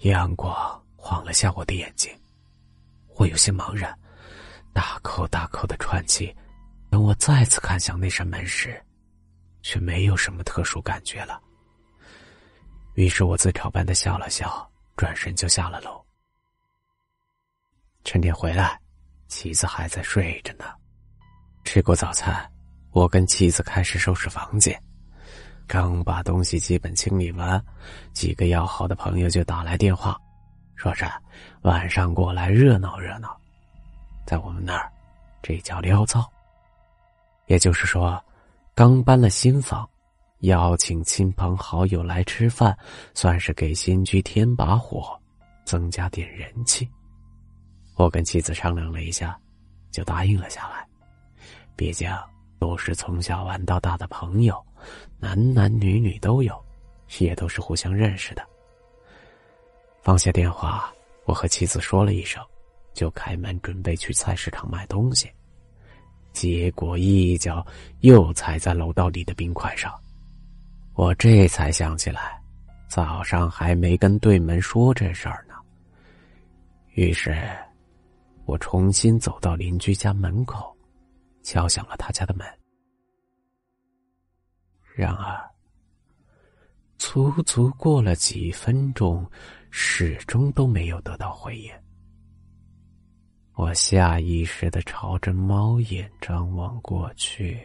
阳光晃了下我的眼睛，我有些茫然，大口大口的喘气。等我再次看向那扇门时，却没有什么特殊感觉了。于是我自嘲般的笑了笑，转身就下了楼。趁天回来，妻子还在睡着呢。吃过早餐，我跟妻子开始收拾房间。刚把东西基本清理完，几个要好的朋友就打来电话，说是晚上过来热闹热闹。在我们那儿，这叫撩灶。也就是说，刚搬了新房，邀请亲朋好友来吃饭，算是给新居添把火，增加点人气。我跟妻子商量了一下，就答应了下来。毕竟都是从小玩到大的朋友。男男女女都有，也都是互相认识的。放下电话，我和妻子说了一声，就开门准备去菜市场买东西。结果一脚又踩在楼道里的冰块上，我这才想起来，早上还没跟对门说这事儿呢。于是，我重新走到邻居家门口，敲响了他家的门。然而，足足过了几分钟，始终都没有得到回应。我下意识的朝着猫眼张望过去，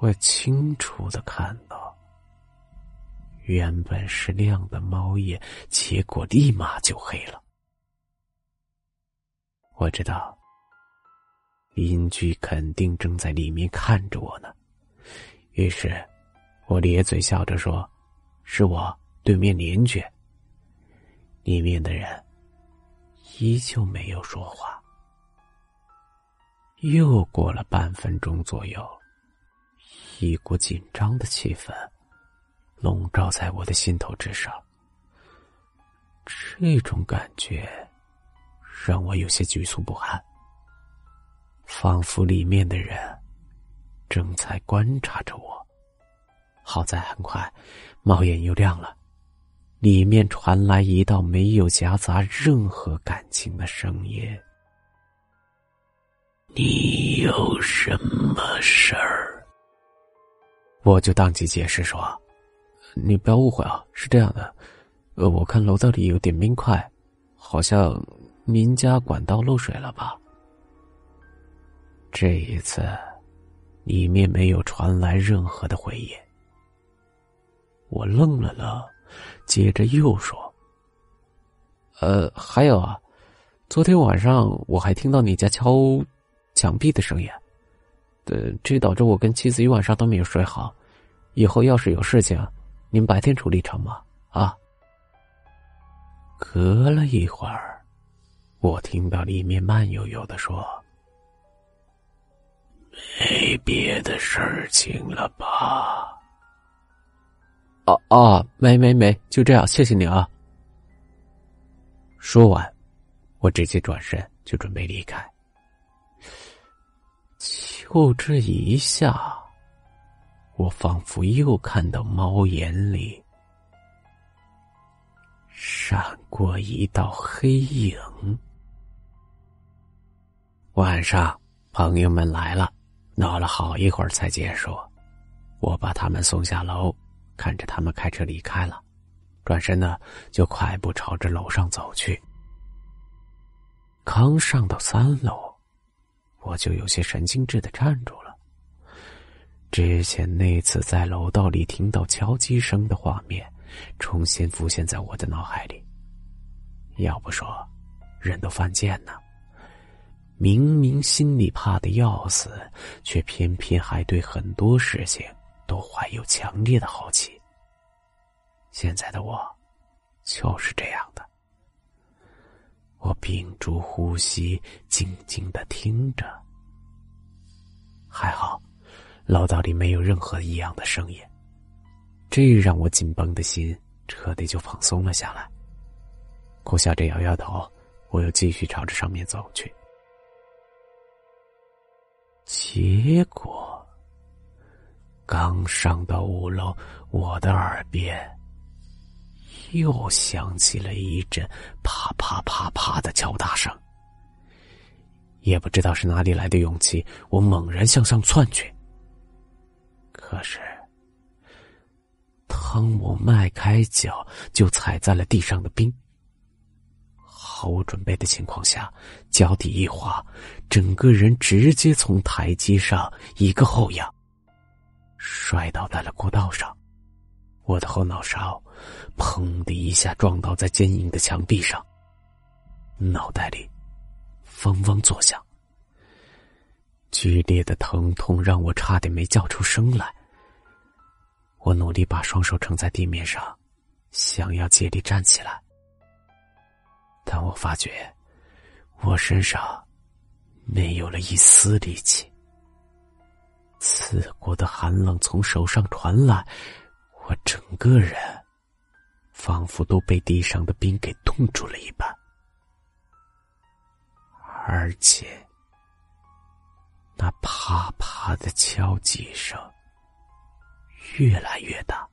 我清楚的看到，原本是亮的猫眼，结果立马就黑了。我知道。邻居肯定正在里面看着我呢，于是，我咧嘴笑着说：“是我对面邻居。”里面的人依旧没有说话。又过了半分钟左右，一股紧张的气氛笼罩在我的心头之上。这种感觉让我有些局促不安。仿佛里面的人正在观察着我。好在很快，猫眼又亮了，里面传来一道没有夹杂任何感情的声音：“你有什么事儿？”我就当即解释说：“你不要误会啊，是这样的，呃，我看楼道里有点冰块，好像您家管道漏水了吧？”这一次，里面没有传来任何的回应。我愣了愣，接着又说：“呃，还有啊，昨天晚上我还听到你家敲墙壁的声音，呃，这导致我跟妻子一晚上都没有睡好。以后要是有事情，您白天处理成吗？啊？”隔了一会儿，我听到里面慢悠悠的说。没别的事情了吧？哦哦，没没没，就这样，谢谢你啊。说完，我直接转身就准备离开。就这一下，我仿佛又看到猫眼里闪过一道黑影。晚上，朋友们来了。闹了好一会儿才结束，我把他们送下楼，看着他们开车离开了，转身呢就快步朝着楼上走去。刚上到三楼，我就有些神经质的站住了。之前那次在楼道里听到敲击声的画面，重新浮现在我的脑海里。要不说，人都犯贱呢。明明心里怕的要死，却偏偏还对很多事情都怀有强烈的好奇。现在的我，就是这样的。我屏住呼吸，静静的听着。还好，楼道里没有任何异样的声音，这让我紧绷的心彻底就放松了下来。苦笑着摇摇头，我又继续朝着上面走去。结果，刚上到五楼，我的耳边又响起了一阵啪啪啪啪的敲打声。也不知道是哪里来的勇气，我猛然向上窜去。可是，当我迈开脚，就踩在了地上的冰。毫无准备的情况下，脚底一滑，整个人直接从台阶上一个后仰，摔倒在了过道上。我的后脑勺“砰”的一下撞倒在坚硬的墙壁上，脑袋里。嗡嗡作响，剧烈的疼痛让我差点没叫出声来。我努力把双手撑在地面上，想要借力站起来，但我发觉我身上没有了一丝力气。刺骨的寒冷从手上传来，我整个人仿佛都被地上的冰给冻住了一般。而且，那啪啪的敲击声越来越大，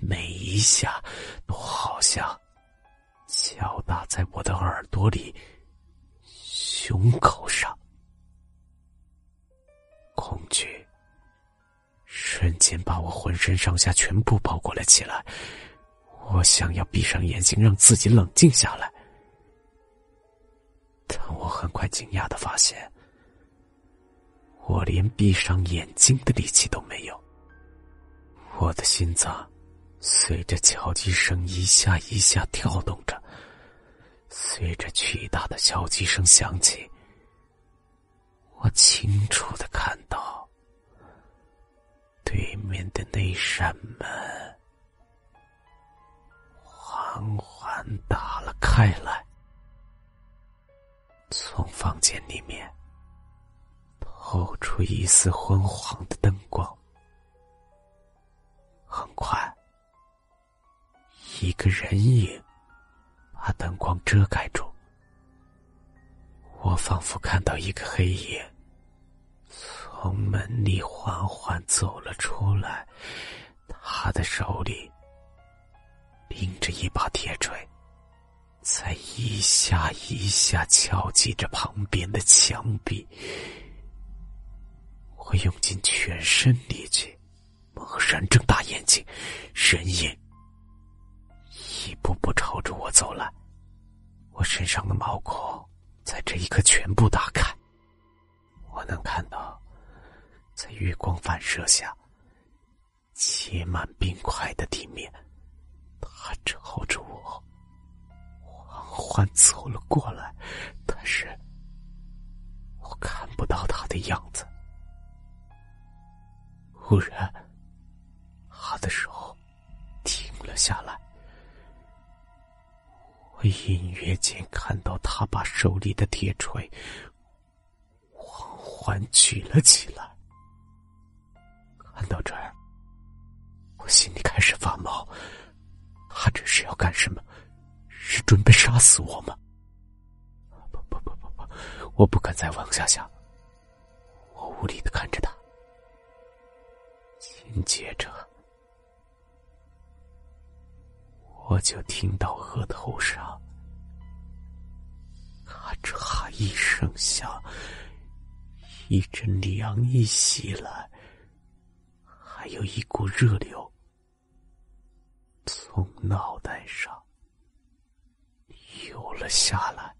每一下都好像在我的耳朵里、胸口上。恐惧瞬间把我浑身上下全部包裹了起来，我想要闭上眼睛，让自己冷静下来。但我很快惊讶的发现，我连闭上眼睛的力气都没有。我的心脏随着敲击声一下一下跳动着，随着巨大的敲击声响起，我清楚的看到对面的那扇门缓缓打了开来。从房间里面透出一丝昏黄的灯光，很快，一个人影把灯光遮盖住。我仿佛看到一个黑影从门里缓缓走了出来，他的手里拎着一把铁锤。在一下一下敲击着旁边的墙壁，我用尽全身力气，猛然睁大眼睛，人影一步步朝着我走来，我身上的毛孔在这一刻全部打开，我能看到，在月光反射下，结满冰块的地面，他朝着我。缓缓走了过来，但是我看不到他的样子。忽然，他的手停了下来，我隐约间看到他把手里的铁锤缓缓举了起来。看到这儿，我心里开始发毛，他这是要干什么？是准备杀死我吗？不不不不不，我不敢再往下想。我无力的看着他，紧接着，我就听到额头上咔嚓一声响，一阵凉意袭来，还有一股热流从脑袋上。流了下来。